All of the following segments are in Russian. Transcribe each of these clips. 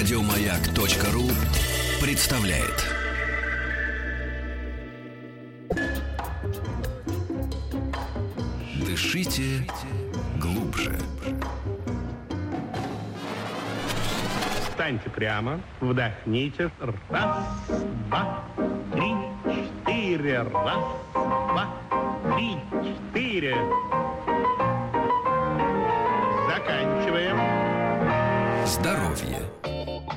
Радиомаяк.ру представляет. Дышите глубже. Встаньте прямо, вдохните. Раз, два, три, четыре. Раз, два, три, четыре. Заканчиваем. Здоровье.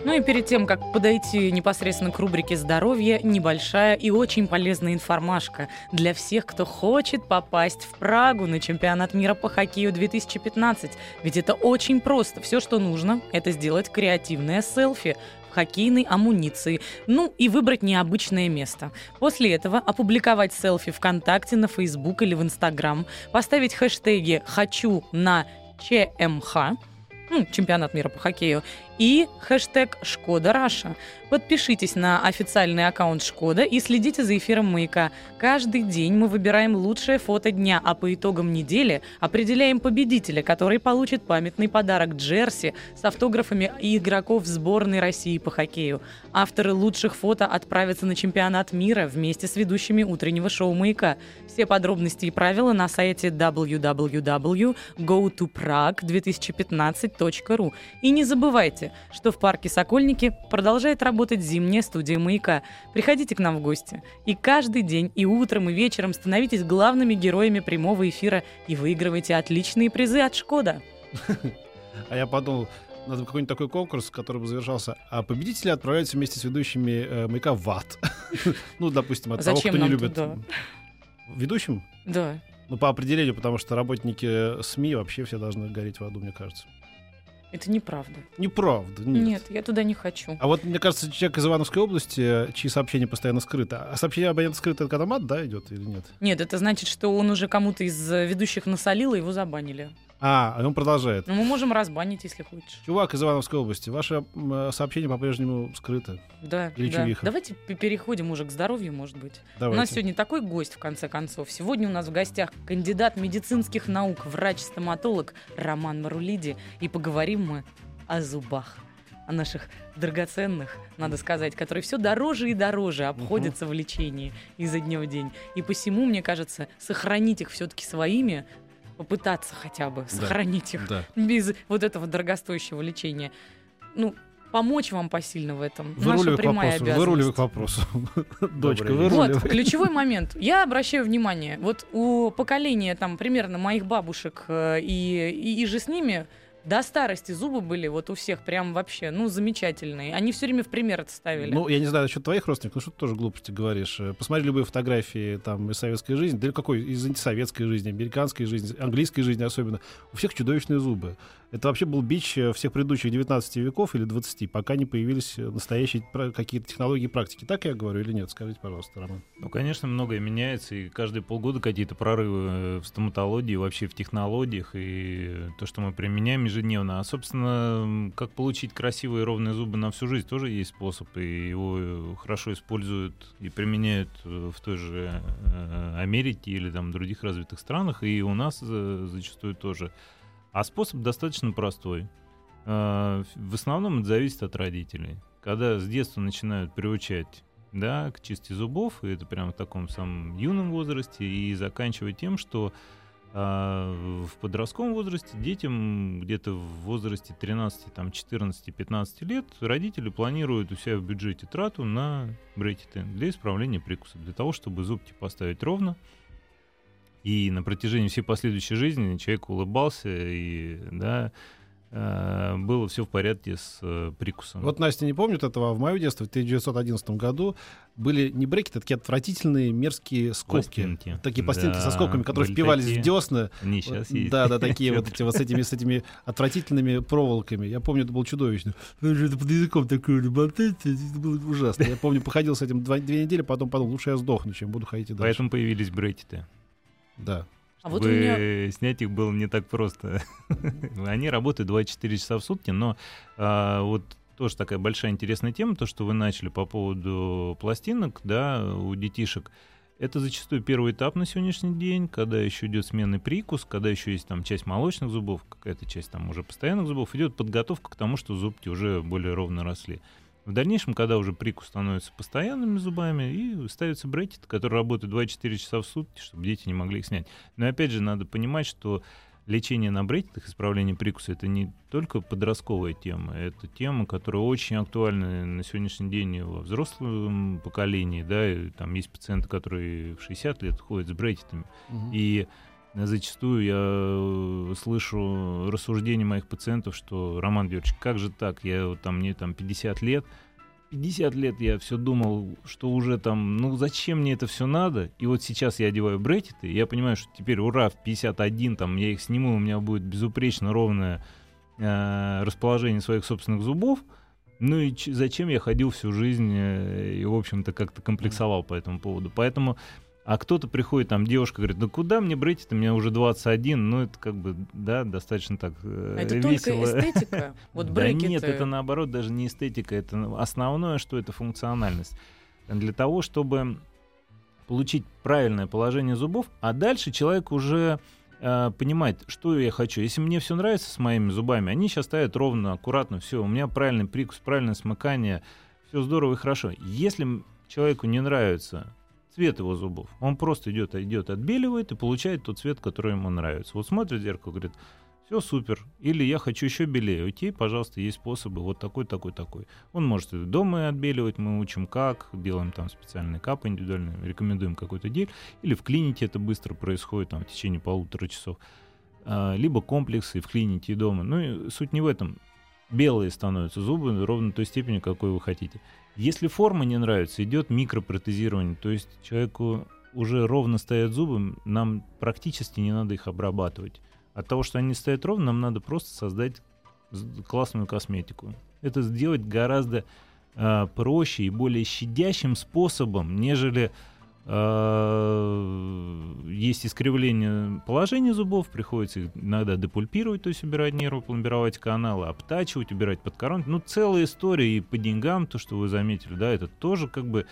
Ну и перед тем, как подойти непосредственно к рубрике «Здоровье», небольшая и очень полезная информашка для всех, кто хочет попасть в Прагу на чемпионат мира по хоккею 2015. Ведь это очень просто. Все, что нужно, это сделать креативное селфи хоккейной амуниции, ну и выбрать необычное место. После этого опубликовать селфи ВКонтакте, на Фейсбук или в Инстаграм, поставить хэштеги «Хочу на ЧМХ», ну, чемпионат мира по хоккею, и хэштег «Шкода Раша». Подпишитесь на официальный аккаунт «Шкода» и следите за эфиром «Маяка». Каждый день мы выбираем лучшее фото дня, а по итогам недели определяем победителя, который получит памятный подарок Джерси с автографами игроков сборной России по хоккею. Авторы лучших фото отправятся на чемпионат мира вместе с ведущими утреннего шоу «Маяка». Все подробности и правила на сайте www.gotoprag2015.ru. И не забывайте, что в парке Сокольники продолжает работать зимняя студия «Маяка». Приходите к нам в гости. И каждый день, и утром, и вечером становитесь главными героями прямого эфира и выигрывайте отличные призы от «Шкода». А я подумал, надо какой-нибудь такой конкурс, который бы завершался, а победители отправляются вместе с ведущими э, «Маяка» в ад. Ну, допустим, от того, кто не любит... туда? Ведущим? Да. Ну, по определению, потому что работники СМИ вообще все должны гореть в аду, мне кажется. Это неправда. Неправда, нет. Нет, я туда не хочу. А вот, мне кажется, человек из Ивановской области, чьи сообщения постоянно скрыты. А сообщение абонента скрыто, это когда мат, да, идет или нет? Нет, это значит, что он уже кому-то из э, ведущих насолил, и его забанили. А, он продолжает. Но мы можем разбанить, если хочешь. Чувак из Ивановской области, ваше э, сообщение по-прежнему скрыто. Да, Или да. чувиха. Давайте переходим уже к здоровью, может быть. У Давайте. нас сегодня такой гость, в конце концов. Сегодня у нас в гостях кандидат медицинских наук, врач-стоматолог Роман Марулиди. И поговорим мы о зубах. О наших драгоценных, надо сказать, которые все дороже и дороже обходятся в лечении изо дня в день. И посему, мне кажется, сохранить их все-таки своими, попытаться хотя бы сохранить их Да. без вот этого дорогостоящего лечения. Ну, помочь вам посильно в этом. Наша Выруливай к прямая вопросу. Выруливай к обязанность. вопросу. Дочка, выруливай. Вот, ключевой момент. Я обращаю внимание, вот у поколения там примерно моих бабушек э, и, и, и же с ними до старости зубы были вот у всех прям вообще, ну, замечательные. Они все время в пример это ставили. Ну, я не знаю насчет твоих родственников, ну что ты тоже глупости говоришь. Э, Посмотри любые фотографии там из советской жизни, да или какой, из антисоветской жизни, американской жизни, английской жизни особенно. У всех чудовищные зубы. Это вообще был бич э, всех предыдущих 19 веков или 20, пока не появились э, настоящие какие-то технологии и практики. Так я говорю или нет? Скажите, пожалуйста, Роман. Ну, конечно, многое меняется, и каждые полгода какие-то прорывы в стоматологии, вообще в технологиях, и то, что мы применяем ежедневно. А, собственно, как получить красивые ровные зубы на всю жизнь, тоже есть способ, и его э, хорошо используют и применяют э, в той же э, Америке или там других развитых странах, и у нас зачастую тоже. А способ достаточно простой. Э, В основном это зависит от родителей. Когда с детства начинают приучать да, к чисти зубов, и это прямо в таком самом юном возрасте, и заканчивая тем, что а, в подростковом возрасте детям где-то в возрасте 13, там, 14, 15 лет родители планируют у себя в бюджете трату на брекеты для исправления прикуса, для того, чтобы зубки поставить ровно, и на протяжении всей последующей жизни человек улыбался, и да, было все в порядке с э, прикусом. Вот Настя не помнит этого, а в мое детство, в 1911 году, были не брекеты, а такие отвратительные мерзкие скобки. Пластинки. Такие пластинки со Да, скобками, которые впивались такие. в десна. Они сейчас есть. Да, да, такие вот эти вот с этими, с этими отвратительными проволоками. Я помню, это было чудовищно. Это под языком такое болтать, это было ужасно. Я помню, походил с этим две недели, потом подумал, лучше я сдохну, чем буду ходить и дальше. Поэтому появились брекеты. Да. А вот у меня... снять их было не так просто. Они работают 24 часа в сутки, но а, вот тоже такая большая интересная тема, то, что вы начали по поводу пластинок, да, у детишек. Это зачастую первый этап на сегодняшний день, когда еще идет сменный прикус, когда еще есть там часть молочных зубов, какая-то часть там уже постоянных зубов, идет подготовка к тому, что зубки уже более ровно росли. В дальнейшем, когда уже прикус становится постоянными зубами, и ставится брекет, который работает 24 часа в сутки, чтобы дети не могли их снять. Но опять же, надо понимать, что лечение на брекетах, исправление прикуса, это не только подростковая тема, это тема, которая очень актуальна на сегодняшний день во взрослом поколении, да, и там есть пациенты, которые в 60 лет ходят с брекетами, угу. и зачастую я э, слышу рассуждения моих пациентов, что Роман Георгиевич, как же так, я там мне там 50 лет, 50 лет я все думал, что уже там, ну зачем мне это все надо? И вот сейчас я одеваю брекеты, и я понимаю, что теперь ура, в 51 там я их сниму, у меня будет безупречно ровное э, расположение своих собственных зубов. Ну и зачем я ходил всю жизнь э, и, в общем-то, как-то комплексовал по этому поводу. Поэтому а кто-то приходит, там девушка говорит, ну куда мне брить это, мне уже 21, ну это как бы, да, достаточно так э, Это весело. только эстетика? Вот да брекеты... нет, это наоборот даже не эстетика, это основное, что это функциональность. Для того, чтобы получить правильное положение зубов, а дальше человек уже э, понимает, что я хочу. Если мне все нравится с моими зубами, они сейчас стоят ровно, аккуратно, все, у меня правильный прикус, правильное смыкание, все здорово и хорошо. Если человеку не нравится цвет его зубов. Он просто идет, идет, отбеливает и получает тот цвет, который ему нравится. Вот смотрит в зеркало, говорит, все супер. Или я хочу еще белее. Окей, пожалуйста, есть способы. Вот такой, такой, такой. Он может и дома отбеливать. Мы учим как. Делаем там специальные капы индивидуальные. Рекомендуем какой-то гель. Или в клинике это быстро происходит там, в течение полутора часов. А, либо комплексы в клинике и дома. Ну и суть не в этом. Белые становятся зубы ровно той степени, какой вы хотите. Если форма не нравится, идет микропротезирование, то есть человеку уже ровно стоят зубы, нам практически не надо их обрабатывать. От того, что они стоят ровно, нам надо просто создать классную косметику. Это сделать гораздо э, проще и более щадящим способом, нежели есть искривление положения зубов, приходится их иногда депульпировать, то есть убирать нервы, пломбировать каналы, обтачивать, убирать под коронки. Ну, целая история и по деньгам, то, что вы заметили, да, это тоже как бы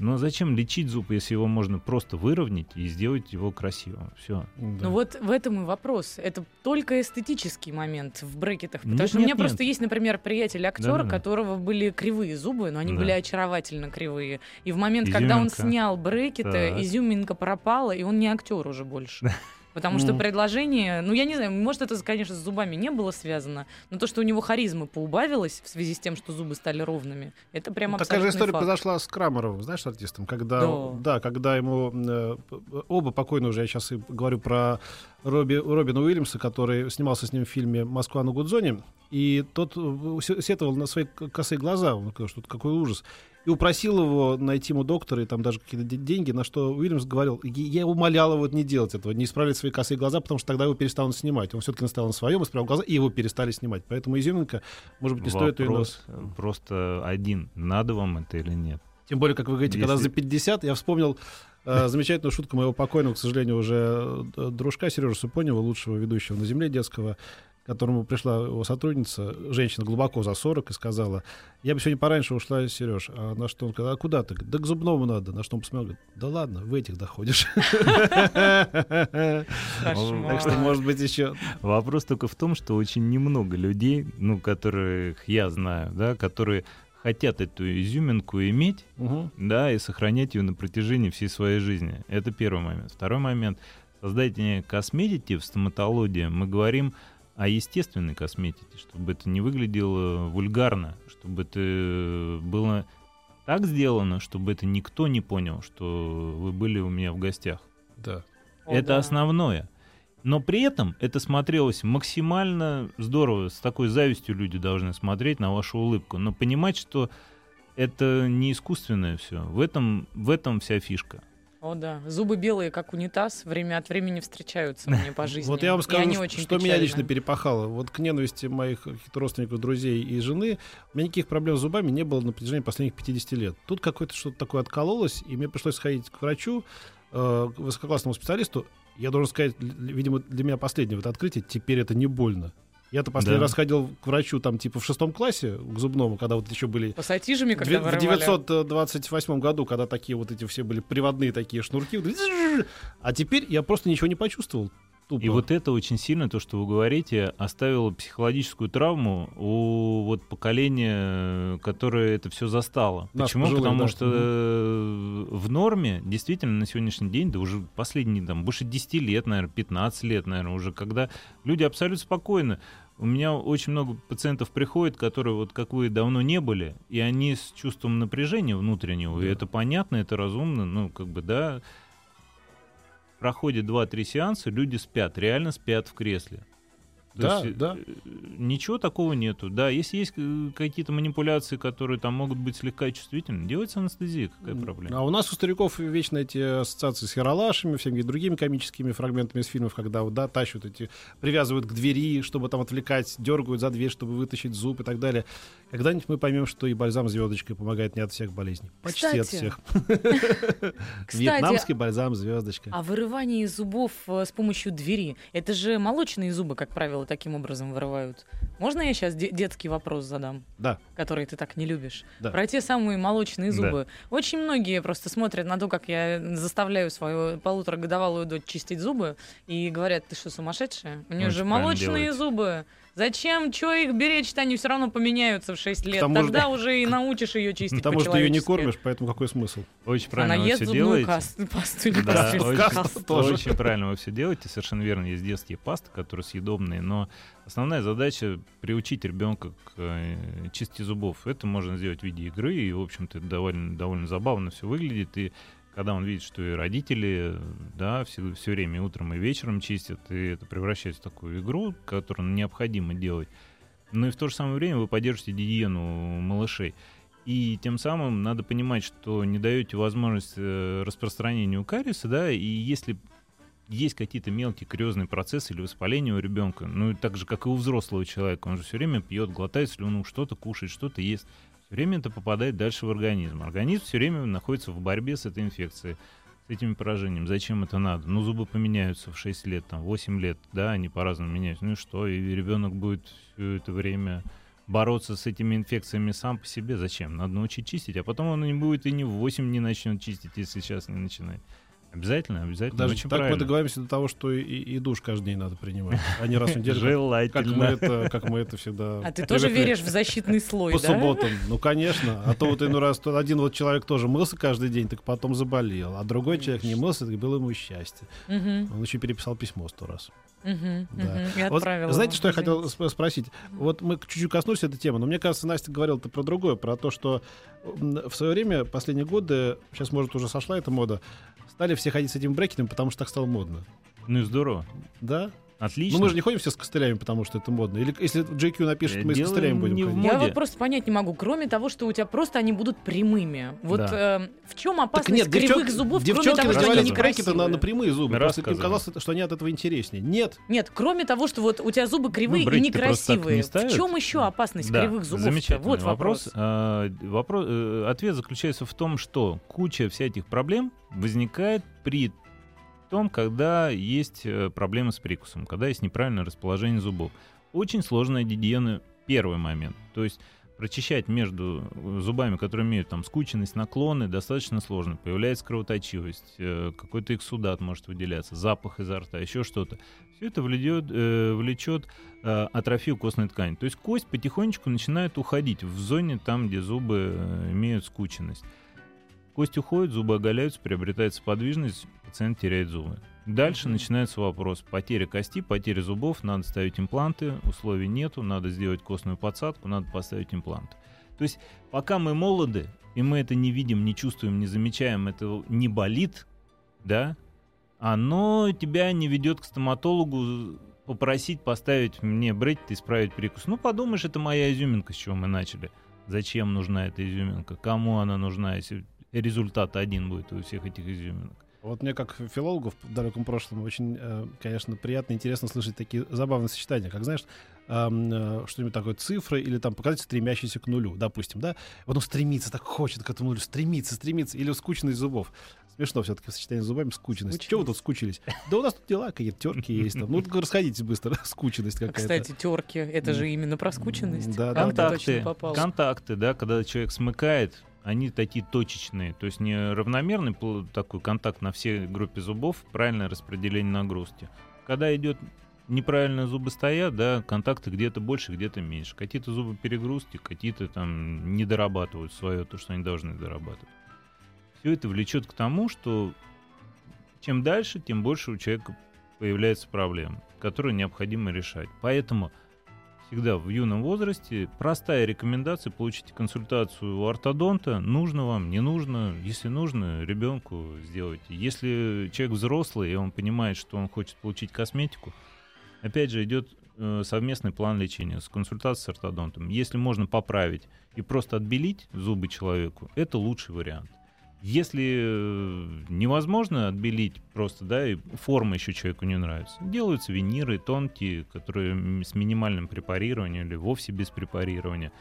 но зачем лечить зуб, если его можно просто выровнять и сделать его красивым? Все. Да. Ну вот в этом и вопрос. Это только эстетический момент в брекетах. Потому Нет, что у меня нет, просто нет. есть, например, приятель актер, у которого были кривые зубы, но они Да. были очаровательно кривые. И в момент, когда он Изюминка. снял брекеты, Так. изюминка пропала, и он не актер уже больше. Потому что Ну. предложение, ну я не знаю, может это, конечно, с зубами не было связано, но то, что у него харизма поубавилась в связи с тем, что зубы стали ровными, это прям Ну, Такая же история факт. произошла с Крамеровым, знаешь, артистом, когда, Да. да, когда ему э, оба покойно уже, я сейчас и говорю про Робби, Робина Уильямса, который снимался с ним в фильме «Москва на Гудзоне», и тот э, се- сетовал на свои косые глаза, он сказал, что какой ужас, и упросил его найти ему доктора и там даже какие-то де- деньги, на что Уильямс говорил, «И я умолял его не делать этого, не исправлять свои косые глаза, потому что тогда его перестанут снимать. Он все-таки настоял на своем, исправил глаза, и его перестали снимать. Поэтому изюминка, может быть, не стоит ее Вопрос просто один. Надо вам это или нет? Тем более, как вы говорите, когда Если- за 50, я вспомнил э, замечательную шутку моего покойного, к сожалению, уже э, дружка Сережи Супонева, лучшего ведущего на земле детского, которому пришла его сотрудница, женщина глубоко за 40, и сказала, я бы сегодня пораньше ушла, Сереж. А на что он сказал, а куда ты? Да к зубному надо. На что он посмотрел, говорит, да ладно, в этих доходишь. Так что, может быть, еще... Вопрос только в том, что очень немного людей, ну, которых я знаю, да, которые хотят эту изюминку иметь, да, и сохранять ее на протяжении всей своей жизни. Это первый момент. Второй момент. Создание косметики в стоматологии мы говорим о естественной косметике, чтобы это не выглядело вульгарно, чтобы это было так сделано, чтобы это никто не понял, что вы были у меня в гостях. Да. О, это да. основное. Но при этом это смотрелось максимально здорово. С такой завистью люди должны смотреть на вашу улыбку. Но понимать, что это не искусственное все. В этом, в этом вся фишка. О, да. Зубы белые, как унитаз, время от времени встречаются мне по жизни. Вот я вам скажу, что, очень что меня лично перепахало. Вот к ненависти моих родственников, друзей и жены, у меня никаких проблем с зубами не было на протяжении последних 50 лет. Тут какое-то что-то такое откололось, и мне пришлось сходить к врачу, э, высококлассному специалисту. Я должен сказать, видимо, для меня последнее вот открытие, теперь это не больно. Я-то последний Да. раз ходил к врачу там типа в шестом классе, к зубному, когда вот еще были... Пассатижами, когда в вырывали. 928 году, когда такие вот эти все были приводные такие шнурки, а теперь я просто ничего не почувствовал. Тупо. И вот это очень сильно, то, что вы говорите, оставило психологическую травму у вот поколения, которое это все застало. Нас Почему? пожилых, Потому да. что э, в норме, действительно, на сегодняшний день, да уже последние, там, больше 10 лет, наверное, 15 лет, наверное, уже, когда люди абсолютно спокойны. У меня очень много пациентов приходит, которые, вот как вы, давно не были, и они с чувством напряжения внутреннего, и Да. это понятно, это разумно, ну, как бы, да, проходит 2-3 сеанса, люди спят, реально спят в кресле. То Да, есть, да. э, Ничего такого нету. Да, если есть э, какие-то манипуляции, которые там могут быть слегка чувствительны, делается анестезия, какая проблема? А у нас у стариков вечно эти ассоциации с Яралашами, всеми другими комическими фрагментами из фильмов, когда вот, да, тащат эти, привязывают к двери, чтобы там отвлекать, дергают за дверь, чтобы вытащить зуб и так далее. Когда-нибудь мы поймем, что и бальзам звездочкой помогает не от всех болезней. Почти от Кстати, всех. Кстати, Вьетнамский бальзам звездочка. А вырывание зубов э, с помощью двери, это же молочные зубы, как правило, таким образом вырывают. Можно я сейчас детский вопрос задам, Да, который ты так не любишь? Да. Про те самые молочные Да. зубы. Очень многие просто смотрят на то, как я заставляю свою полуторагодовалую дочь чистить зубы, и говорят, ты что, сумасшедшая? У нее Очень же молочные зубы. Зачем? Чё их беречь-то? Они все равно поменяются в 6 лет. тому же- Тогда уже и научишь ее чистить потому что ты ее не кормишь, поэтому какой смысл? Очень правильно Она вы ест все зубную делаете. касту, пасту или Да, пасту, очень, касту. тоже. очень правильно вы все делаете, совершенно верно. Есть детские пасты, которые съедобные, но основная задача приучить ребенка к э, чистке зубов. Это можно сделать в виде игры, и, в общем-то, это довольно, довольно забавно все выглядит. И когда он видит, что и родители, да, все, все время и утром и вечером чистят, и это превращается в такую игру, которую необходимо делать. Но и в то же самое время вы поддержите гигиену малышей. И тем самым надо понимать, что не даете возможность э, распространению кариеса, да, и если есть какие-то мелкие кариозные процессы или воспаление у ребенка, ну, так же, как и у взрослого человека, он же все время пьет, глотает слюну, что-то кушает, что-то ест. Все время это попадает дальше в организм. Организм все время находится в борьбе с этой инфекцией, с этими поражениями. Зачем это надо? Ну, зубы поменяются в 6 лет, там, 8 лет, да, они по-разному меняются. Ну и что? И ребенок будет все это время бороться с этими инфекциями сам по себе. Зачем? Надо научить чистить, а потом он не будет и не в 8 не начнет чистить, если сейчас не начинает. Обязательно, обязательно. Даже Очень так мы правильно. договоримся до того, что и, и душ каждый день надо принимать, а не раз в неделю, как- как мы Желательно. это, как мы это всегда. А ты тоже веришь в защитный слой, по да? субботам? Ну, конечно. А то вот иной раз то один вот человек тоже мылся каждый день, так потом заболел, а другой человек не мылся, так было ему счастье. Мгм, Он еще переписал письмо сто раз. мгм, Да. мгм. И Вот отправила знаете, что я хотел сп- спросить? Вот мы чуть-чуть коснулись этой темы, но мне кажется, Настя говорила-то про другое, про то, что в свое время, последние годы, сейчас, может, уже сошла эта мода, стали все ходить с этим брекетом, потому что так стало модно. Ну и здорово. Да? Отлично. Ну мы же не ходим все с костылями, потому что это модно. Или если JQ напишет, мы с костылями будем не в ходить. Я вот просто понять не могу, кроме того, что у тебя просто они будут прямыми. Вот Да. э, в чем Так опасность нет, кривых девчонки, зубов, кроме девчонки того, что они брекеты на, на некрасивые? прямые зубы. Просто им казалось, что они от этого интереснее. Нет. Нет, кроме того, что вот у тебя зубы кривые и просто так некрасивые. не в ставят. чем еще опасность Да, кривых зубов? Замечательный Вот вопрос. А, вопрос э, ответ заключается в том, что куча всяких проблем возникает при том, когда есть э, проблемы с прикусом, когда есть неправильное расположение зубов. Очень сложная гигиена первый момент. То есть прочищать между э, зубами, которые имеют там скученность, наклоны, достаточно сложно. Появляется кровоточивость, э, какой-то эксудат может выделяться, запах изо рта, еще что-то. Все это влечет, влечет атрофию костной ткани. То есть кость потихонечку начинает уходить в зоне там, где зубы имеют скученность. Кость уходит, зубы оголяются, приобретается подвижность, пациент теряет зубы. Дальше начинается вопрос. Потеря кости, потеря зубов, надо ставить импланты, условий нету, надо сделать костную подсадку, надо поставить импланты. То есть пока мы молоды, и мы это не видим, не чувствуем, не замечаем, это не болит, да, оно тебя не ведет к стоматологу попросить поставить мне брекет и исправить прикус. Ну, подумаешь, это моя изюминка, с чего мы начали. Зачем нужна эта изюминка? Кому она нужна, если результат один будет у всех этих изюминок? Вот мне, как филологу в далеком прошлом, очень, э, конечно, приятно и интересно слышать такие забавные сочетания. Как, знаешь, э, что-нибудь такое, цифры или там показатель, стремящийся к нулю, допустим, да? Вот он стремится, так хочет к этому нулю, стремится, стремится. Или скучность зубов. Смешно все-таки в сочетании с зубами скученность. Скученность. Чего вы тут скучились? Да у нас тут дела, какие-то терки есть там. Ну, расходитесь быстро, скученность А, какая-то. Кстати, терки, это же именно про скученность. Да, контакты, контакты, да, когда человек смыкает, они такие точечные, то есть не равномерный такой контакт на всей группе зубов, правильное распределение нагрузки. Когда идет неправильно зубы стоят, да, контакты где-то больше, где-то меньше. Какие-то зубы перегрузки, какие-то там не дорабатывают свое, то, что они должны дорабатывать. Все это влечет к тому, что чем дальше, тем больше у человека появляется проблем, которые необходимо решать. Поэтому всегда в юном возрасте простая рекомендация получите консультацию у ортодонта. Нужно вам, не нужно. Если нужно, ребенку сделайте. Если человек взрослый, и он понимает, что он хочет получить косметику, опять же, идет э, совместный план лечения с консультацией с ортодонтом. Если можно поправить и просто отбелить зубы человеку, это лучший вариант. Если э, невозможно отбелить просто, да, и форма еще человеку не нравится, делаются виниры тонкие, которые с минимальным препарированием или вовсе без препарирования.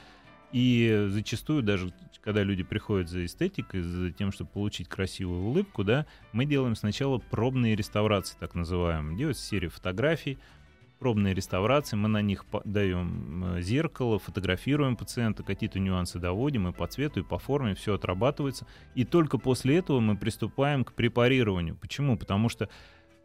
И зачастую даже, когда люди приходят за эстетикой, за тем, чтобы получить красивую улыбку, да, мы делаем сначала пробные реставрации, так называемые. Делается серия фотографий, пробные реставрации, мы на них даем э, зеркало, фотографируем пациента, какие-то нюансы доводим и по цвету, и по форме, все отрабатывается. И только после этого мы приступаем к препарированию. Почему? Потому что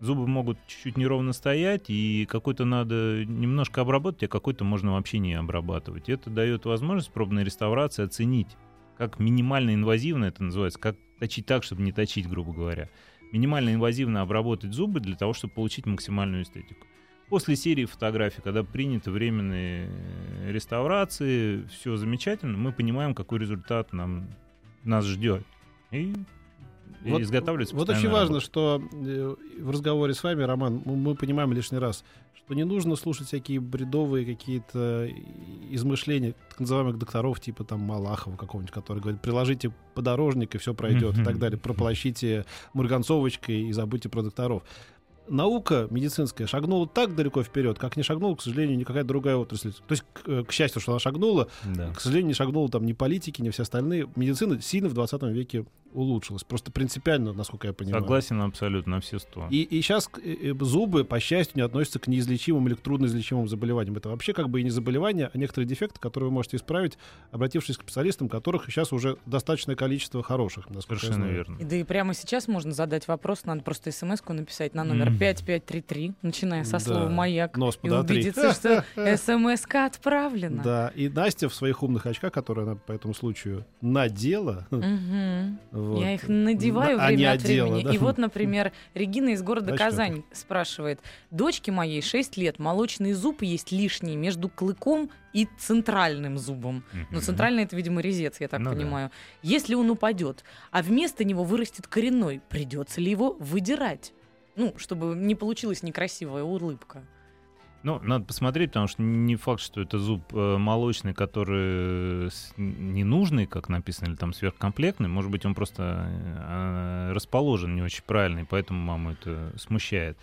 зубы могут чуть-чуть неровно стоять, и какой-то надо немножко обработать, а какой-то можно вообще не обрабатывать. Это дает возможность пробной реставрации оценить, как минимально инвазивно это называется, как точить так, чтобы не точить, грубо говоря. Минимально инвазивно обработать зубы для того, чтобы получить максимальную эстетику. После серии фотографий, когда приняты временные э, реставрации, все замечательно, мы понимаем, какой результат нам, нас ждет. И, и Вот- изготавливается Вот очень постоянная важно, работа. что э, в разговоре с вами, Роман, мы понимаем лишний раз, что не нужно слушать всякие бредовые какие-то измышления так называемых докторов, типа там Малахова какого-нибудь, который говорит, приложите подорожник и все пройдет, и так далее, прополощите мурганцовочкой и забудьте про докторов. Наука медицинская шагнула так далеко вперед, как не шагнула, к сожалению, никакая другая отрасль. То есть, к, э, к счастью, что она шагнула, Да. к сожалению, не шагнула там ни политики, ни все остальные. Медицина сильно в 20 веке улучшилась. Просто принципиально, насколько я понимаю. Согласен абсолютно на все сто. И, и сейчас зубы, по счастью, не относятся к неизлечимым или к трудноизлечимым заболеваниям. Это вообще как бы и не заболевание, а некоторые дефекты, которые вы можете исправить, обратившись к специалистам, которых сейчас уже достаточное количество хороших, Совершенно верно. И Да и прямо сейчас можно задать вопрос, надо просто смс-ку написать на номер Мгм. 5533, начиная со Да. слова «Маяк», Нос и убедиться, что смс-ка отправлена. Да, и Настя в своих умных очках, которые она по этому случаю надела. Вот, Я их надеваю а время от одела, времени. да? И вот, например, Регина из города Значит, Казань спрашивает. Дочке моей 6 лет, молочный зуб есть лишний между клыком и центральным зубом. Ну, Мгм. центральный это, видимо, резец, я так Ну да. понимаю. Если он упадет, а вместо него вырастет коренной, придется ли его выдирать? Ну, чтобы не получилась некрасивая улыбка. Ну, надо посмотреть, потому что не факт, что это зуб э, молочный, который с- ненужный, как написано, или там сверхкомплектный. Может быть, он просто э, расположен не очень правильно, и поэтому маму это смущает.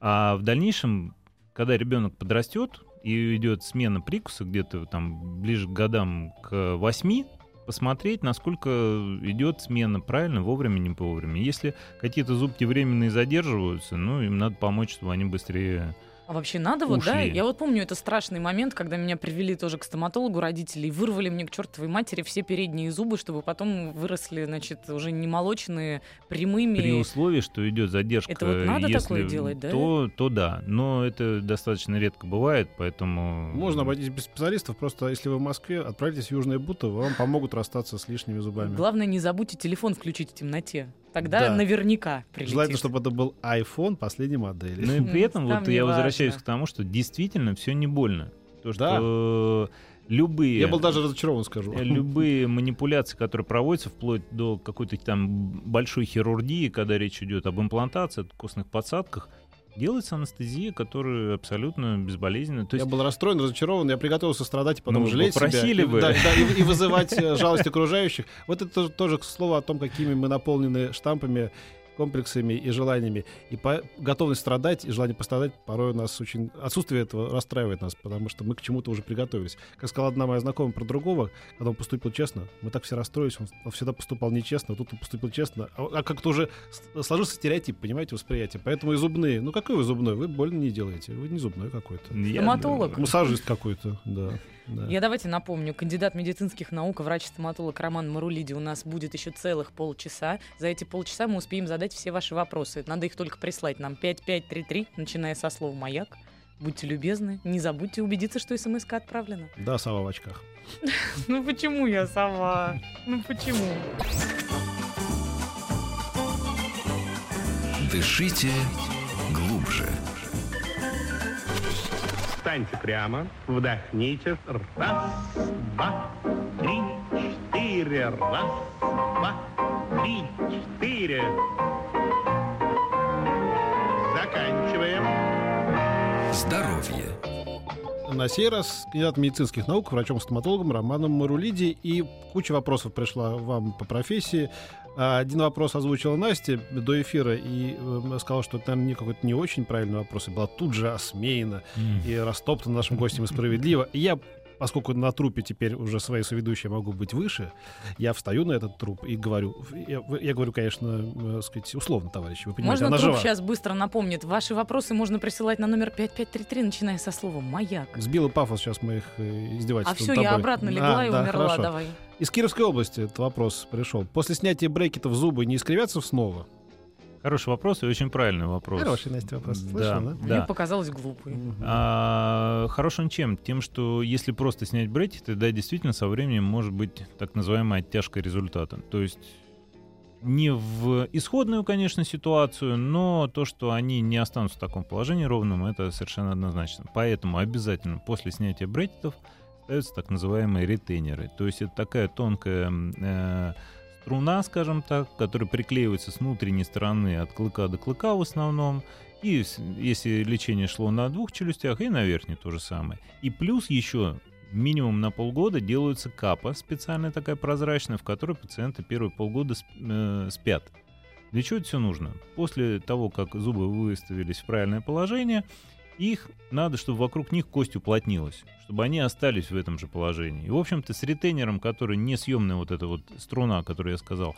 А в дальнейшем, когда ребенок подрастет и идет смена прикуса где-то там ближе к годам к 8, посмотреть, насколько идет смена правильно, вовремя, не вовремя. Если какие-то зубки временные задерживаются, ну, им надо помочь, чтобы они быстрее А вообще надо вот, да? Ушли. Я вот помню, это страшный момент, когда меня привели тоже к стоматологу родители и вырвали мне к чертовой матери все передние зубы, чтобы потом выросли, значит, уже не молочные, прямыми. При условии, что идет задержка, Это вот надо если, такое делать, да? То, то да. Но это достаточно редко бывает, поэтому... Можно обойтись без специалистов, просто если вы в Москве, отправитесь в Южное Бутово, вам помогут расстаться с лишними зубами. Главное, не забудьте телефон включить в темноте. Тогда Да. наверняка прилетит. Желательно, чтобы это был iPhone последней модели. Ну и при этом Там вот я важно. возвращаюсь к тому, что действительно все не больно. То, Да. что любые... Я был даже разочарован, скажу. Любые манипуляции, которые проводятся вплоть до какой-то там большой хирургии, когда речь идет об имплантации, о костных подсадках, делается анестезия, которая абсолютно безболезненна. То Я есть был расстроен, разочарован, я приготовился страдать и потом Ну, жалеть себя. попросили и, бы. да, да, и, и вызывать э, жалость окружающих. Вот это тоже, тоже к слову о том, какими мы наполнены штампами комплексами и желаниями. И по... готовность страдать и желание пострадать порой у нас очень... Отсутствие этого расстраивает нас, потому что мы к чему-то уже приготовились. Как сказала одна моя знакомая про другого, когда он поступил честно, мы так все расстроились, он всегда поступал нечестно, а тут он поступил честно. А, а как-то уже сложился стереотип, понимаете, восприятие. Поэтому и зубные. Ну какой вы зубной? Вы больно не делаете. Вы не зубной какой-то. Стоматолог. Массажист какой-то, да. Да. Я давайте напомню, кандидат медицинских наук, врач-стоматолог Роман Марулиди у нас будет еще целых полчаса. За эти полчаса мы успеем задать все ваши вопросы. Надо их только прислать нам 5533, начиная со слова «Маяк». Будьте любезны, не забудьте убедиться, что смс отправлена. Да, сова в очках. Ну почему я сова? Ну почему? Дышите глубже. Встаньте прямо, вдохните. Раз, два, три, четыре. Раз, два, три, четыре. Заканчиваем. Здоровье. На сей раз кандидат медицинских наук, врачом-стоматологом Романом Марулиди. И куча вопросов пришла вам по профессии. А, один вопрос озвучила Настя до эфира и э, сказала, что это, наверное, какой-то не очень правильный вопрос, и была тут же осмеяна mm. и растоптана нашим гостем и справедливо. И я поскольку на трупе теперь уже свои соведущие могу быть выше, я встаю на этот труп и говорю, я, я говорю, конечно, э, сказать, условно, товарищи, вы понимаете, Можно она труп жива. сейчас быстро напомнит. Ваши вопросы можно присылать на номер 5533, начиная со слова «Маяк». Сбила пафос сейчас моих э, издевательств А все, я обратно легла а, и да, умерла, хорошо. давай. Из Кировской области этот вопрос пришел. После снятия брекетов зубы не искривятся снова? Хороший вопрос и очень правильный вопрос. Хороший, Настя, вопрос. Слышал, да, да? Мне показалось глупый. А, хорош он чем? Тем, что если просто снять брекеты, да, действительно, со временем может быть так называемая оттяжка результата. То есть не в исходную, конечно, ситуацию, но то, что они не останутся в таком положении ровным, это совершенно однозначно. Поэтому обязательно после снятия брекетов ставятся так называемые ретейнеры. То есть это такая тонкая э, струна, скажем так, которая приклеивается с внутренней стороны от клыка до клыка в основном. И если лечение шло на двух челюстях, и на верхней то же самое. И плюс еще минимум на полгода делаются капа, специальная такая прозрачная, в которой пациенты первые полгода э, спят. Для чего это все нужно? После того, как зубы выставились в правильное положение, их надо, чтобы вокруг них кость уплотнилась, чтобы они остались в этом же положении. И, в общем-то, с ретейнером, который несъемная вот эта вот струна, которую я сказал,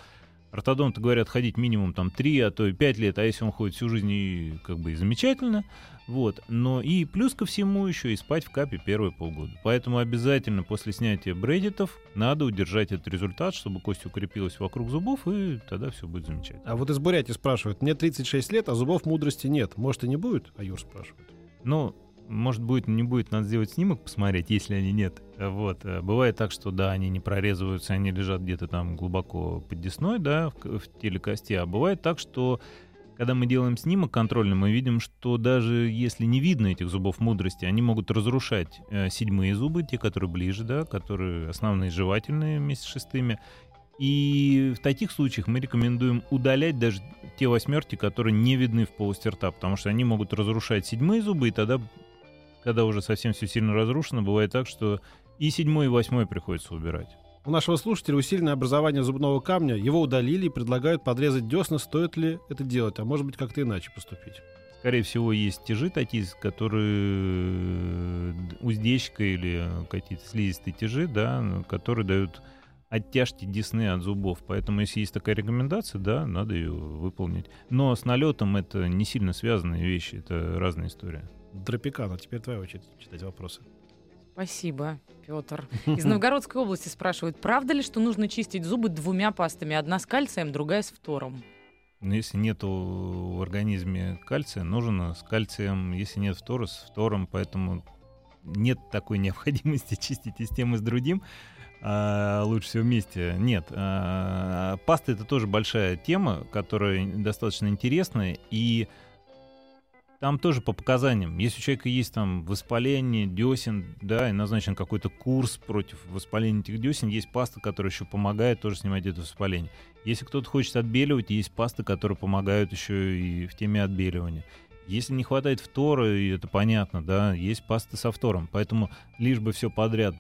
ортодонты говорят ходить минимум там 3, а то и 5 лет, а если он ходит всю жизнь, и как бы и замечательно. Вот. Но и плюс ко всему еще и спать в капе первые полгода. Поэтому обязательно после снятия бредитов надо удержать этот результат, чтобы кость укрепилась вокруг зубов, и тогда все будет замечательно. А вот из Бурятии спрашивают, мне 36 лет, а зубов мудрости нет. Может и не будет? А Юр спрашивает. Ну, может будет, не будет, надо сделать снимок, посмотреть, если они нет. Вот. Э, бывает так, что да, они не прорезываются, они лежат где-то там глубоко под десной, да, в, в теле кости. А бывает так, что когда мы делаем снимок контрольный, мы видим, что даже если не видно этих зубов мудрости, они могут разрушать э, седьмые зубы, те, которые ближе, да, которые основные жевательные вместе с шестыми. И в таких случаях мы рекомендуем удалять даже те восьмерки, которые не видны в полости рта, потому что они могут разрушать седьмые зубы, и тогда, когда уже совсем все сильно разрушено, бывает так, что и седьмой, и восьмой приходится убирать. У нашего слушателя усиленное образование зубного камня. Его удалили и предлагают подрезать десна. Стоит ли это делать? А может быть, как-то иначе поступить? Скорее всего, есть тяжи такие, которые уздечка или какие-то слизистые тяжи, да, которые дают оттяжьте десны от зубов. Поэтому, если есть такая рекомендация, да, надо ее выполнить. Но с налетом это не сильно связанные вещи, это разная история. Тропикана, теперь твоя очередь читать вопросы. Спасибо, Петр. Из Новгородской области спрашивают, правда ли, что нужно чистить зубы двумя пастами, одна с кальцием, другая с фтором? Но ну, если нет в организме кальция, нужно с кальцием, если нет фтора, с фтором, поэтому нет такой необходимости чистить и с тем, и с другим а, лучше всего вместе. Нет, а, паста это тоже большая тема, которая достаточно интересная, и там тоже по показаниям. Если у человека есть там воспаление десен, да, и назначен какой-то курс против воспаления этих десен, есть паста, которая еще помогает тоже снимать это воспаление. Если кто-то хочет отбеливать, есть пасты, которые помогают еще и в теме отбеливания. Если не хватает фтора, и это понятно, да, есть пасты со фтором. Поэтому лишь бы все подряд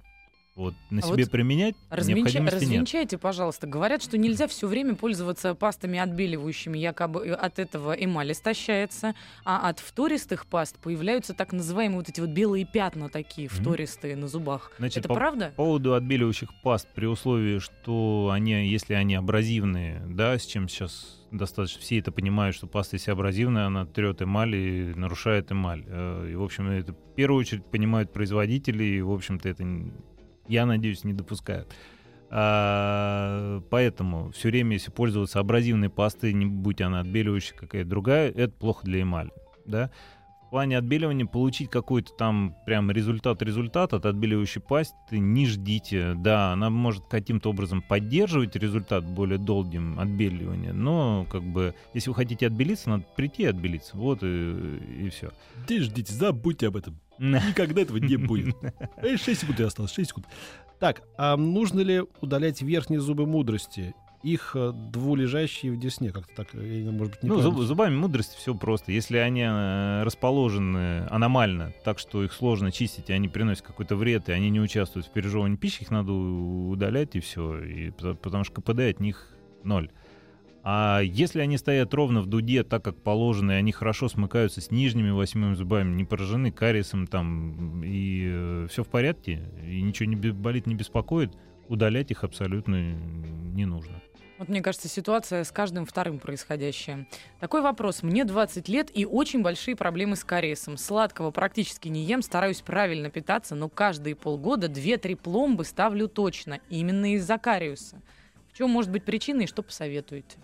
Вот на А себе вот применять Развенча- необходимости нет. Развенчайте, пожалуйста. Говорят, что нельзя все время пользоваться пастами отбеливающими, якобы э, от этого эмаль истощается, а от втористых паст появляются так называемые вот эти вот белые пятна такие, втористые на зубах. Значит, Это по правда? по поводу отбеливающих паст при условии, что они, если они абразивные, да, с чем сейчас достаточно все это понимают, что паста, если абразивная, она трет эмаль и нарушает эмаль. Э, И, в общем, это в первую очередь понимают производители, и, в общем-то, это, я надеюсь, не допускают. А, поэтому все время, если пользоваться абразивной пастой, не будь она отбеливающая какая-то другая, это плохо для эмали. Да? В плане отбеливания получить какой-то там прям результат-результат от отбеливающей пасты не ждите. Да, она может каким-то образом поддерживать результат более долгим отбеливания, но как бы если вы хотите отбелиться, надо прийти и отбелиться. Вот и, и все. Да ждите, забудьте об этом. Никогда этого не будет. 6 секунд осталось, 6 секунд. Так, а нужно ли удалять верхние зубы мудрости? Их э, двулежащие в десне, как-то так, я, может быть, не Ну, зуб- зубами мудрости все просто. Если они э, расположены аномально, так что их сложно чистить, и они приносят какой-то вред, и они не участвуют в пережевывании пищи, их надо удалять, и все. И, пото- потому что КПД от них ноль. А если они стоят ровно в дуде, так как положено, и они хорошо смыкаются с нижними восьмыми зубами, не поражены кариесом там, и все в порядке, и ничего не болит, не беспокоит, удалять их абсолютно не нужно. Вот мне кажется, ситуация с каждым вторым происходящая. Такой вопрос. Мне 20 лет и очень большие проблемы с кариесом. Сладкого практически не ем, стараюсь правильно питаться, но каждые полгода 2-3 пломбы ставлю точно. Именно из-за кариеса. В чем может быть причина и что посоветуете?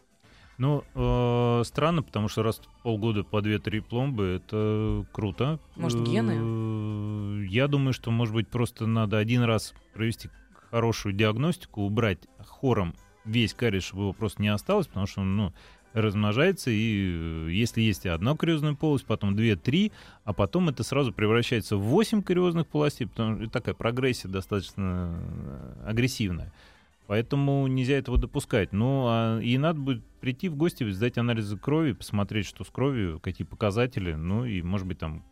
Ну, э, странно, потому что раз в полгода по 2-3 пломбы, это круто. Может, гены? Я думаю, что, может быть, просто надо один раз провести хорошую диагностику, убрать хором весь кариес, чтобы его просто не осталось, потому что он, ну, размножается, и э, если есть одна кариозная полость, потом 2-3, а потом это сразу превращается в 8 кариозных полостей, потому что такая прогрессия достаточно э, агрессивная. Поэтому нельзя этого допускать. Ну, а, и надо будет прийти в гости, сдать анализы крови, посмотреть, что с кровью, какие показатели, ну и, может быть, там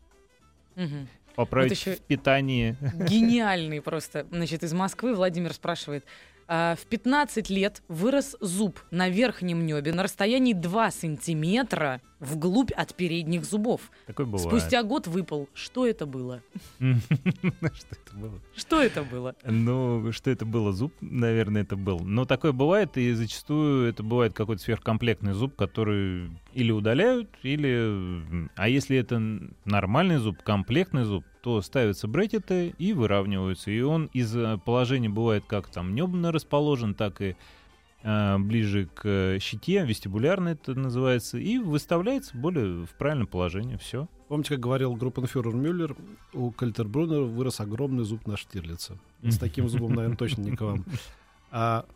Мгм. поправить еще- в питании. Гениальный просто. Значит, из Москвы Владимир спрашивает. «А, В 15 лет вырос зуб на верхнем небе на расстоянии 2 сантиметра вглубь от передних зубов. Такое бывает. Спустя год выпал. Что это было? Что это было? Что это было? Ну, что это было? Зуб, наверное, это был. Но такое бывает, и зачастую это бывает какой-то сверхкомплектный зуб, который или удаляют, или... А если это нормальный зуб, комплектный зуб, то ставятся брекеты и выравниваются. И он из э, положения бывает как там небно расположен, так и э, ближе к э, щите, вестибулярно это называется, и выставляется более в правильном положении. Все. Помните, как говорил группенфюрер Мюллер, у Кальтербруннера вырос огромный зуб на Штирлица. С таким зубом, наверное, точно не к вам. А,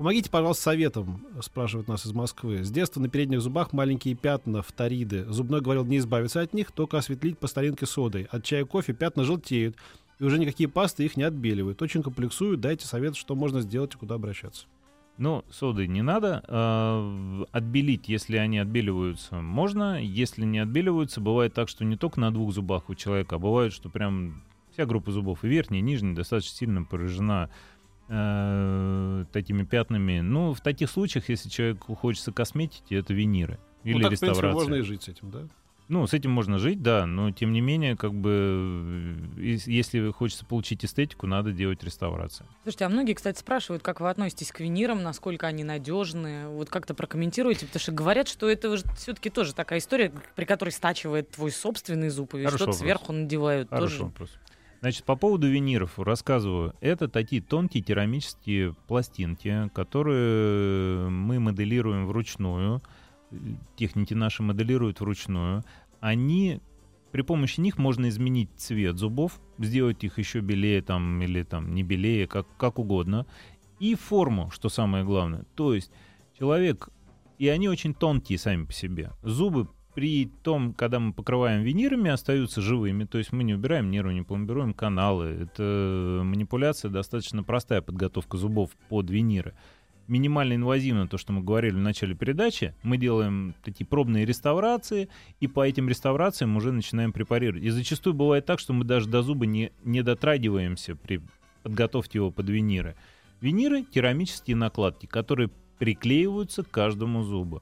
помогите, пожалуйста, советом, спрашивают нас из Москвы. С детства на передних зубах маленькие пятна, фториды. Зубной говорил не избавиться от них, только осветлить по старинке содой. От чая кофе пятна желтеют, и уже никакие пасты их не отбеливают. Очень комплексую, дайте совет, что можно сделать и куда обращаться. Ну, соды не надо. А, Отбелить, если они отбеливаются, можно. Если не отбеливаются, бывает так, что не только на двух зубах у человека, а бывает, что прям вся группа зубов, и верхняя, и нижняя, достаточно сильно поражена э, такими пятнами. Ну, в таких случаях, если человеку хочется косметики, это виниры. Или ну, так, в принципе, реставрация. можно и жить с этим, да? Ну, с этим можно жить, да, но тем не менее, как бы, э, ес- если хочется получить эстетику, надо делать реставрацию. Слушайте, а многие, кстати, спрашивают, как вы относитесь к винирам, насколько они надежны. Вот как-то прокомментируйте, потому что говорят, что это все-таки тоже такая история, при которой стачивает твой собственный зуб и что-то сверху надевают. Хороший тоже. вопрос. Значит, по поводу виниров рассказываю. Это такие тонкие керамические пластинки, которые мы моделируем вручную. Техники наши моделируют вручную. Они при помощи них можно изменить цвет зубов, сделать их еще белее там, или там не белее, как, как угодно. И форму, что самое главное. То есть человек... И они очень тонкие сами по себе. Зубы при том, когда мы покрываем винирами, остаются живыми. То есть мы не убираем нервы, не пломбируем каналы. Это манипуляция достаточно простая подготовка зубов под виниры. Минимально инвазивно, то, что мы говорили в начале передачи, мы делаем такие пробные реставрации, и по этим реставрациям уже начинаем препарировать. И зачастую бывает так, что мы даже до зуба не, не дотрагиваемся при подготовьте его под виниры. Виниры — керамические накладки, которые приклеиваются к каждому зубу.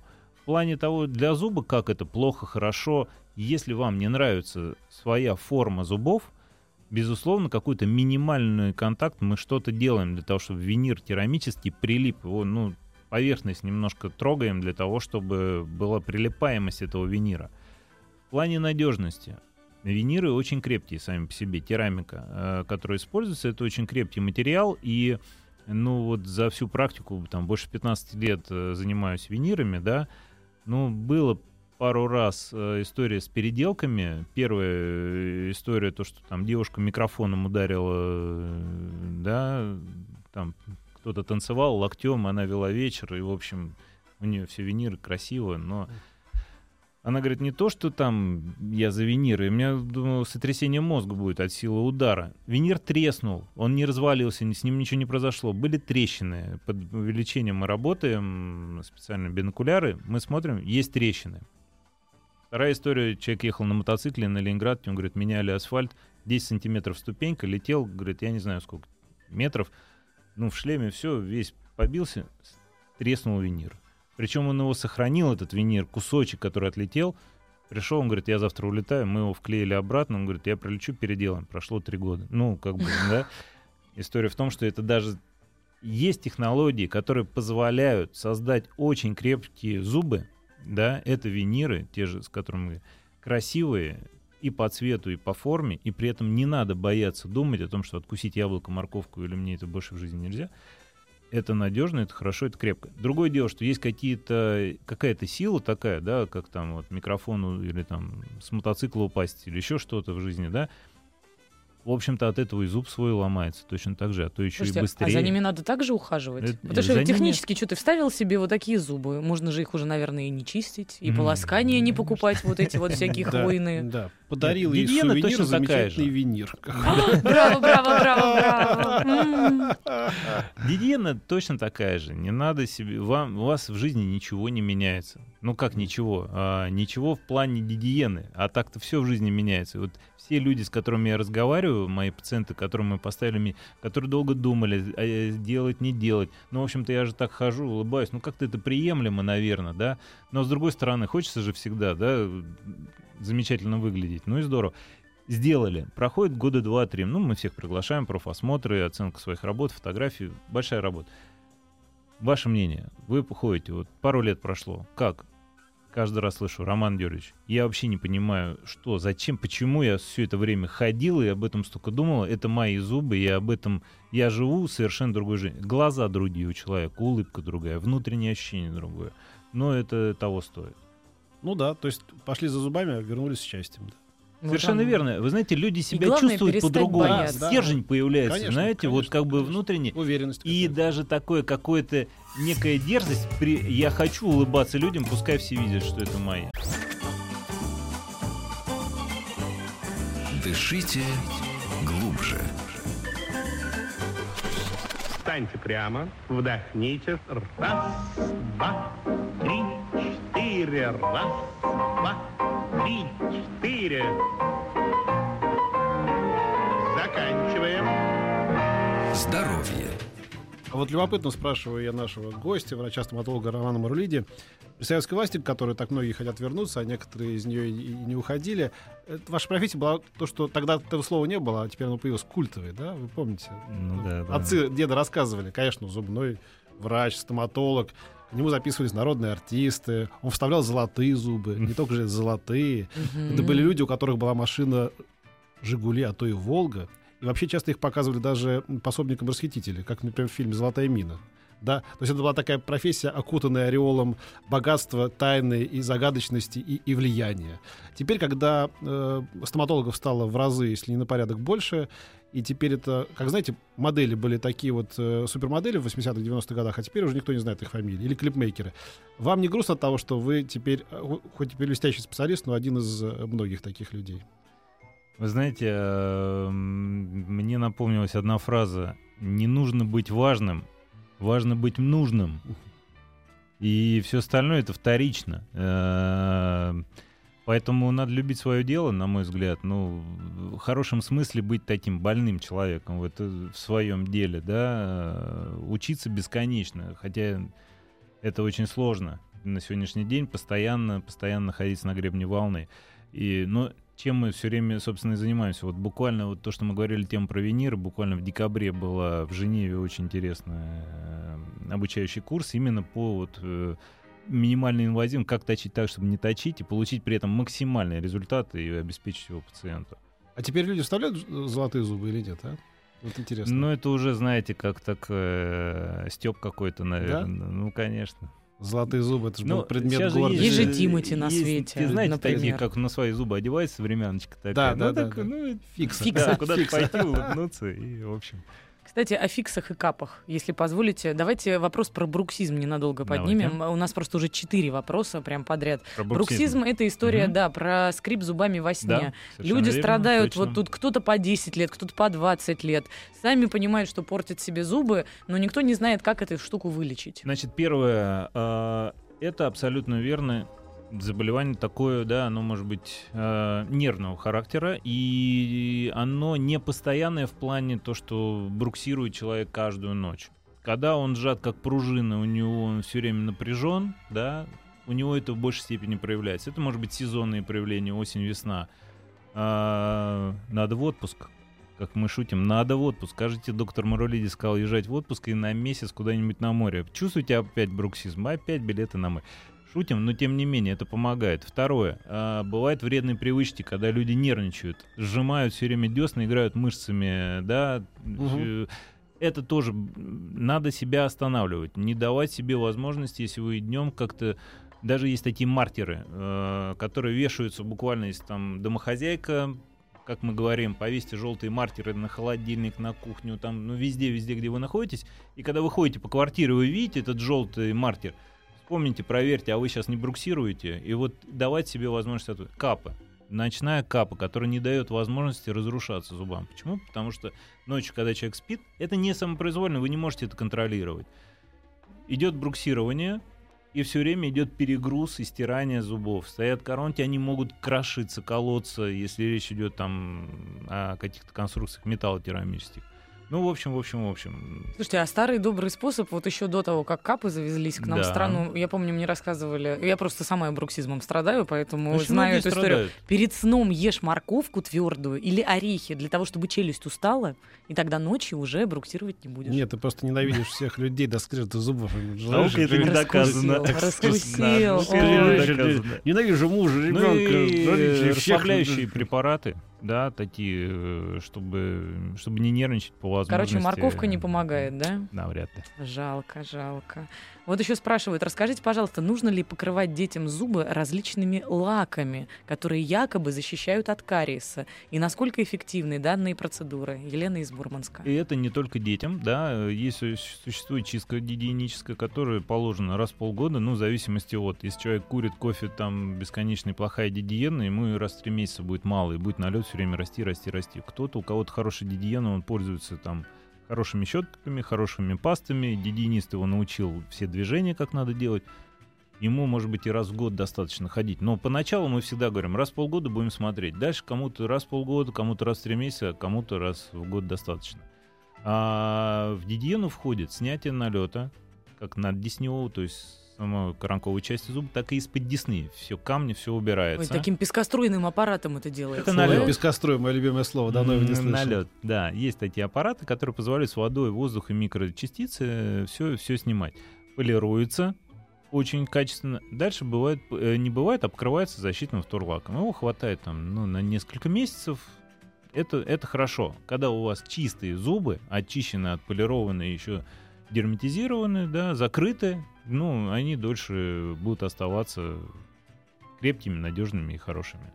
Плане того, для зуба, как это плохо, хорошо, если вам не нравится своя форма зубов, безусловно, какой-то минимальный контакт мы что-то делаем для того, чтобы винир керамический прилип. Его, ну, поверхность немножко трогаем для того, чтобы была прилипаемость этого винира. В плане надежности. Виниры очень крепкие сами по себе. Керамика, э, которая используется, это очень крепкий материал. И ну вот за всю практику, там больше 15 лет э, занимаюсь винирами, да, ну было пару раз э, история с переделками. Первая история, то, что там девушка микрофоном ударила, да, там кто-то танцевал локтем, она вела вечер, и, в общем, у нее все виниры красиво, но она говорит, не то, что там я за виниры, у меня, думаю, сотрясение мозга будет от силы удара. Винир треснул, он не развалился, с ним ничего не произошло. Были трещины. Под увеличением мы работаем, специально бинокуляры, мы смотрим, есть трещины. Вторая история, человек ехал на мотоцикле на Ленинград, он говорит, меняли асфальт, 10 сантиметров ступенька, летел, говорит, я не знаю сколько метров, ну, в шлеме все, весь побился, треснул винир. Причем он его сохранил, этот винир, кусочек, который отлетел. Пришел, он говорит, я завтра улетаю, мы его вклеили обратно, он говорит, я прилечу, переделаем. Прошло три года. Ну, как бы, да. История в том, что это даже есть технологии, которые позволяют создать очень крепкие зубы, да, это виниры, те же, с которыми красивые, и по цвету, и по форме, и при этом не надо бояться думать о том, что откусить яблоко, морковку или мне это больше в жизни нельзя. Это надежно, это хорошо, это крепко. Другое дело, что есть какие-то, какая-то сила такая, да, как там вот микрофону или там с мотоцикла упасть или еще что-то в жизни, да, в общем-то, от этого и зуб свой ломается точно так же, а то еще Слушайте, и быстрее. А за ними надо также ухаживать? Это- Потому что за ними- технически что ты вставил себе вот такие зубы, можно же их уже, наверное, и не чистить, и М, полоскания не покупать вот эти вот всякие хвойные. Да, подарил ей сувенир, точно такая замечательный же. винир. Браво, браво, браво, браво. М. Гигиена точно такая же. Не надо себе. Вам, у вас в жизни ничего не меняется. Ну как ничего? А, ничего в плане гигиены. А так-то все в жизни меняется. Вот все люди, с которыми я разговариваю, мои пациенты, которым мы поставили, которые долго думали, а, э, делать, не делать. Ну, в общем-то, я же так хожу, улыбаюсь. Ну, как-то это приемлемо, наверное, да. Но с другой стороны, хочется же всегда, да, замечательно выглядеть. Ну и здорово. Сделали. Проходит года два-три. Ну, мы всех приглашаем, профосмотры, оценка своих работ, фотографии. Большая работа. Ваше мнение. Вы ходите, вот пару лет прошло. Как? Каждый раз слышу, Роман Георгиевич, я вообще не понимаю, что, зачем, почему я все это время ходил и об этом столько думал. Это мои зубы, я об этом... Я живу совершенно другой жизнью. Глаза другие у человека, улыбка другая, внутреннее ощущение другое. Но это того стоит. Ну да, то есть пошли за зубами, а вернулись с счастьем. да. Вот Совершенно оно. верно. Вы знаете, люди себя главное, чувствуют по-другому. бояться. Стержень появляется, Конечно, знаете, вот конечно, как бы конечно. внутренне. Уверенность. И какая-то. даже такое какое-то некая дерзость. При... Я хочу улыбаться людям, пускай все видят, что это мои. Дышите глубже. Встаньте прямо, вдохните. Раз, два, три, четыре. Раз, два, три, четыре. Заканчиваем. Здоровье. А вот любопытно спрашиваю я нашего гостя, врача-стоматолога Романа Марулиди. При советской власти, к которой так многие хотят вернуться, а некоторые из нее и не уходили, это ваша профессия была то, что тогда этого слова не было, а теперь оно появилось культовое, да? Вы помните? Ну да, да. Отцы, деда рассказывали, конечно, зубной врач, стоматолог. К нему записывались народные артисты. Он вставлял золотые зубы, не только же золотые. Это были люди, у которых была машина «Жигули», а то и «Волга». И вообще часто их показывали даже пособникам расхитителей, как, например, в фильме «Золотая мина». Да? То есть это была такая профессия, окутанная ореолом богатства, тайны и загадочности и, и влияния. Теперь, когда э, стоматологов стало в разы, если не на порядок больше, и теперь это, как знаете, модели были такие вот э, супермодели в 80-х, 90-х годах, а теперь уже никто не знает их фамилии. Или клипмейкеры. Вам не грустно от того, что вы теперь, э, хо- хоть и блестящий специалист, но один из э, многих таких людей? Вы знаете, э, мне напомнилась одна фраза. Не нужно быть важным, важно быть нужным. И все остальное это вторично. Поэтому надо любить свое дело, на мой взгляд. Ну, в хорошем смысле быть таким больным человеком вот, э, в своем деле, да, э, учиться бесконечно, хотя это очень сложно на сегодняшний день, постоянно, постоянно находиться на гребне волны. И, но чем мы все время, собственно, и занимаемся. Вот буквально вот то, что мы говорили, тему про виниры, буквально в декабре была в Женеве очень интересный э, обучающий курс именно по вот минимально инвазивным, как точить так, чтобы не точить, и получить при этом максимальные результаты и обеспечить его пациенту. А теперь люди вставляют золотые зубы или нет, а? Вот интересно. Ну, это уже, знаете, как так э, степ какой-то, наверное. Да? Ну, конечно. Золотые зубы, это же Ну, был предмет гордости. Есть же Тимати на есть, свете, Ты знаете, например. такие, как на свои зубы одевается времяночка такая. Да, ну, да, да, так, да. Ну, Фикса. Фикса. Да, куда-то пойти, улыбнуться и, в общем. Кстати, о фиксах и капах, если позволите. Давайте вопрос про бруксизм ненадолго Давайте. поднимем. У нас просто уже четыре вопроса прям подряд. Про Бруксизм — это история, Мгм. да, про скрип зубами во сне. Да, Люди верно, страдают, точно. вот тут кто-то по 10 лет, кто-то по 20 лет. Сами понимают, что портят себе зубы, но никто не знает, как эту штуку вылечить. Значит, первое, э, это абсолютно верно. Заболевание такое, да, оно может быть э, нервного характера, и оно не постоянное в плане то, что бруксирует человек каждую ночь. Когда он сжат как пружина, у него он все время напряжен, да, у него это в большей степени проявляется. Это может быть сезонные проявления, осень, весна. А, надо в отпуск, как мы шутим, надо в отпуск. Скажите, доктор Маролиди сказал езжать в отпуск и на месяц куда-нибудь на море. Чувствуете опять бруксизм? Опять билеты на море. Шутим, но тем не менее это помогает. Второе. а, бывают вредные привычки, когда люди нервничают, сжимают все время десна, играют мышцами, да. Э, Это тоже надо себя останавливать, не давать себе возможности, если вы днем как-то даже есть такие маркеры, э, которые вешаются буквально, если там домохозяйка, как мы говорим, повесьте желтые маркеры на холодильник, на кухню, там, ну, везде, везде, где вы находитесь. И когда вы ходите по квартире, вы видите этот желтый маркер, вспомните, проверьте, а вы сейчас не бруксируете, и вот давать себе возможность ответа. Капы. Ночная капа, которая не дает возможности разрушаться зубам. Почему? Потому что ночью, когда человек спит, это не самопроизвольно, вы не можете это контролировать. Идет бруксирование, и все время идет перегруз и стирание зубов. Стоят коронки, они могут крошиться, колоться, если речь идет там о каких-то конструкциях металлокерамических. Ну, в общем, в общем, в общем. Слушайте, а старый добрый способ, вот еще до того, как капы завезлись к нам в Да. страну, я помню, мне рассказывали, я просто сама бруксизмом страдаю, поэтому Очень знаю эту историю. страдают. Перед сном ешь морковку твердую или орехи для того, чтобы челюсть устала, и тогда ночью уже бруксировать не будешь. Нет, ты просто ненавидишь всех людей до скрежета зубов. Наука это не Раскусил, доказано. раскусил. Ненавижу мужа, Ну ребенка, расслабляющие препараты, да, такие, э, чтобы, чтобы не нервничать по возможности. Короче, морковка не помогает, да? Навряд ли. Жалко, жалко. Вот еще спрашивают, расскажите, пожалуйста, нужно ли покрывать детям зубы различными лаками, которые якобы защищают от кариеса? И насколько эффективны данные процедуры? Елена из Бурманска. И это не только детям, да, э, есть су- существует чистка гигиеническая, которая положена раз в полгода, ну, в зависимости от, если человек курит кофе, там бесконечная плохая гигиена, ему раз в три месяца будет мало, и будет налет все время расти, расти, расти. Кто-то, у кого-то хорошая гигиена, он пользуется там хорошими щетками, хорошими пастами, гигиенист его научил все движения, как надо делать. Ему, может быть, и раз в год достаточно ходить. Но поначалу мы всегда говорим, раз в полгода будем смотреть. Дальше кому-то раз в полгода, кому-то раз в три месяца, а кому-то раз в год достаточно. А в гигиену входит снятие налета, как над десневого, то есть самой коронковой части зуба, так и из-под десны. Все камни, все Ой, убирается. таким пескоструйным аппаратом это делается. Это налет. Пескострой, мое любимое слово, давно его не слышал. Налет, да. Есть такие аппараты, которые позволяют с водой, воздух и микрочастицы все, все снимать. Полируется очень качественно. Дальше бывает, э, не бывает, а покрывается защитным вторлаком. Его хватает там, ну, на несколько месяцев. Это, это хорошо. Когда у вас чистые зубы, очищены, отполированы, еще герметизированы, да, закрыты, ну, они дольше будут оставаться крепкими, надежными и хорошими.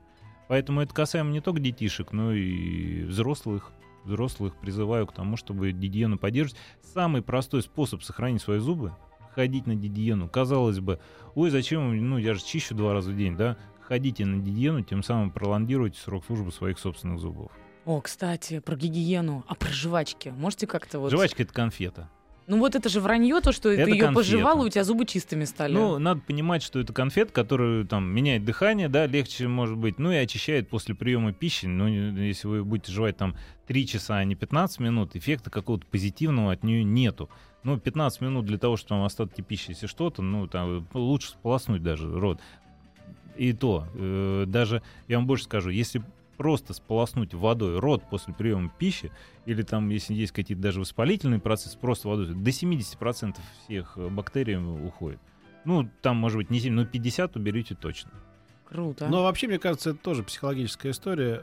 Поэтому это касаемо не только детишек, но и взрослых. Взрослых призываю к тому, чтобы гигиену поддерживать. Самый простой способ сохранить свои зубы — ходить на гигиену. Казалось бы, ой, зачем, ну я же чищу два раза в день, да? Ходите на гигиену, тем самым пролонгируйте срок службы своих собственных зубов. О, кстати, про гигиену. А про жвачки? Можете как-то вот... Жвачка — это конфета. Ну вот это же вранье, то, что Это ты ее конфета. пожевала, у тебя зубы чистыми стали. Ну, надо понимать, что это конфет, который там меняет дыхание, да, легче может быть, ну и очищает после приема пищи. Ну, если вы будете жевать там 3 часа, а не 15 минут, эффекта какого-то позитивного от нее нету. Ну, 15 минут для того, чтобы там остатки пищи, если что-то, ну, там лучше сполоснуть даже рот. И то, э, даже, я вам больше скажу, если просто сполоснуть водой рот после приема пищи, или там, если есть какие-то даже воспалительные процессы, просто водой, до 70% всех э, бактерий уходит. Ну, там, может быть, не 7, но 50 уберите точно. Круто. Но вообще, мне кажется, это тоже психологическая история.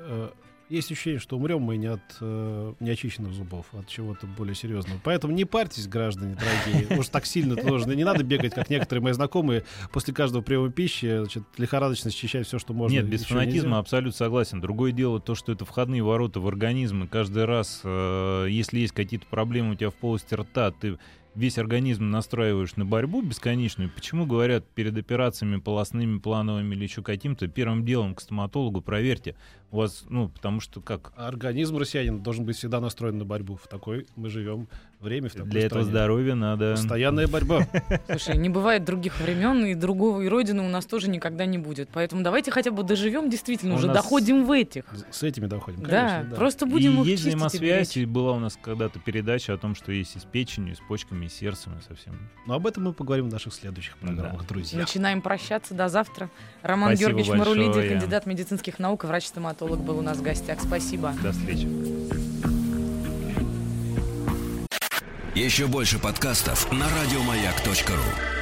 Есть ощущение, что умрем мы не от э, неочищенных зубов, а от чего-то более серьезного. Поэтому не парьтесь, граждане дорогие. Уж так сильно тоже не надо бегать, как некоторые мои знакомые, после каждого приема пищи значит, лихорадочно счищать все, что можно. Нет, без фанатизма нельзя. абсолютно согласен. Другое дело то, что это входные ворота в организм, и каждый раз, э, если есть какие-то проблемы у тебя в полости рта, ты весь организм настраиваешь на борьбу бесконечную. Почему говорят перед операциями полостными, плановыми или еще каким-то, первым делом к стоматологу проверьте. У вас, ну, потому что как Организм россиянина должен быть всегда настроен на борьбу. В такой мы живем время, в такой для этого стране. здоровья надо... Постоянная борьба. Слушай, не бывает других времен, и другого, и родины у нас тоже никогда не будет. Поэтому давайте хотя бы доживем, действительно, У уже доходим в этих. С этими доходим. Да, конечно, да. просто будем и их есть и взаимосвязь, и была у нас когда-то передача о том, что есть и с печенью, и с почками, и с сердцем, и совсем. Но об этом мы поговорим в наших следующих программах, друзья. Начинаем прощаться. До завтра. Роман Спасибо Георгиевич Марулиди, большое. кандидат медицинских наук, врач-стоматолог, был у нас в гостях. Спасибо. До встречи. Еще больше подкастов на радиомаяк.ру.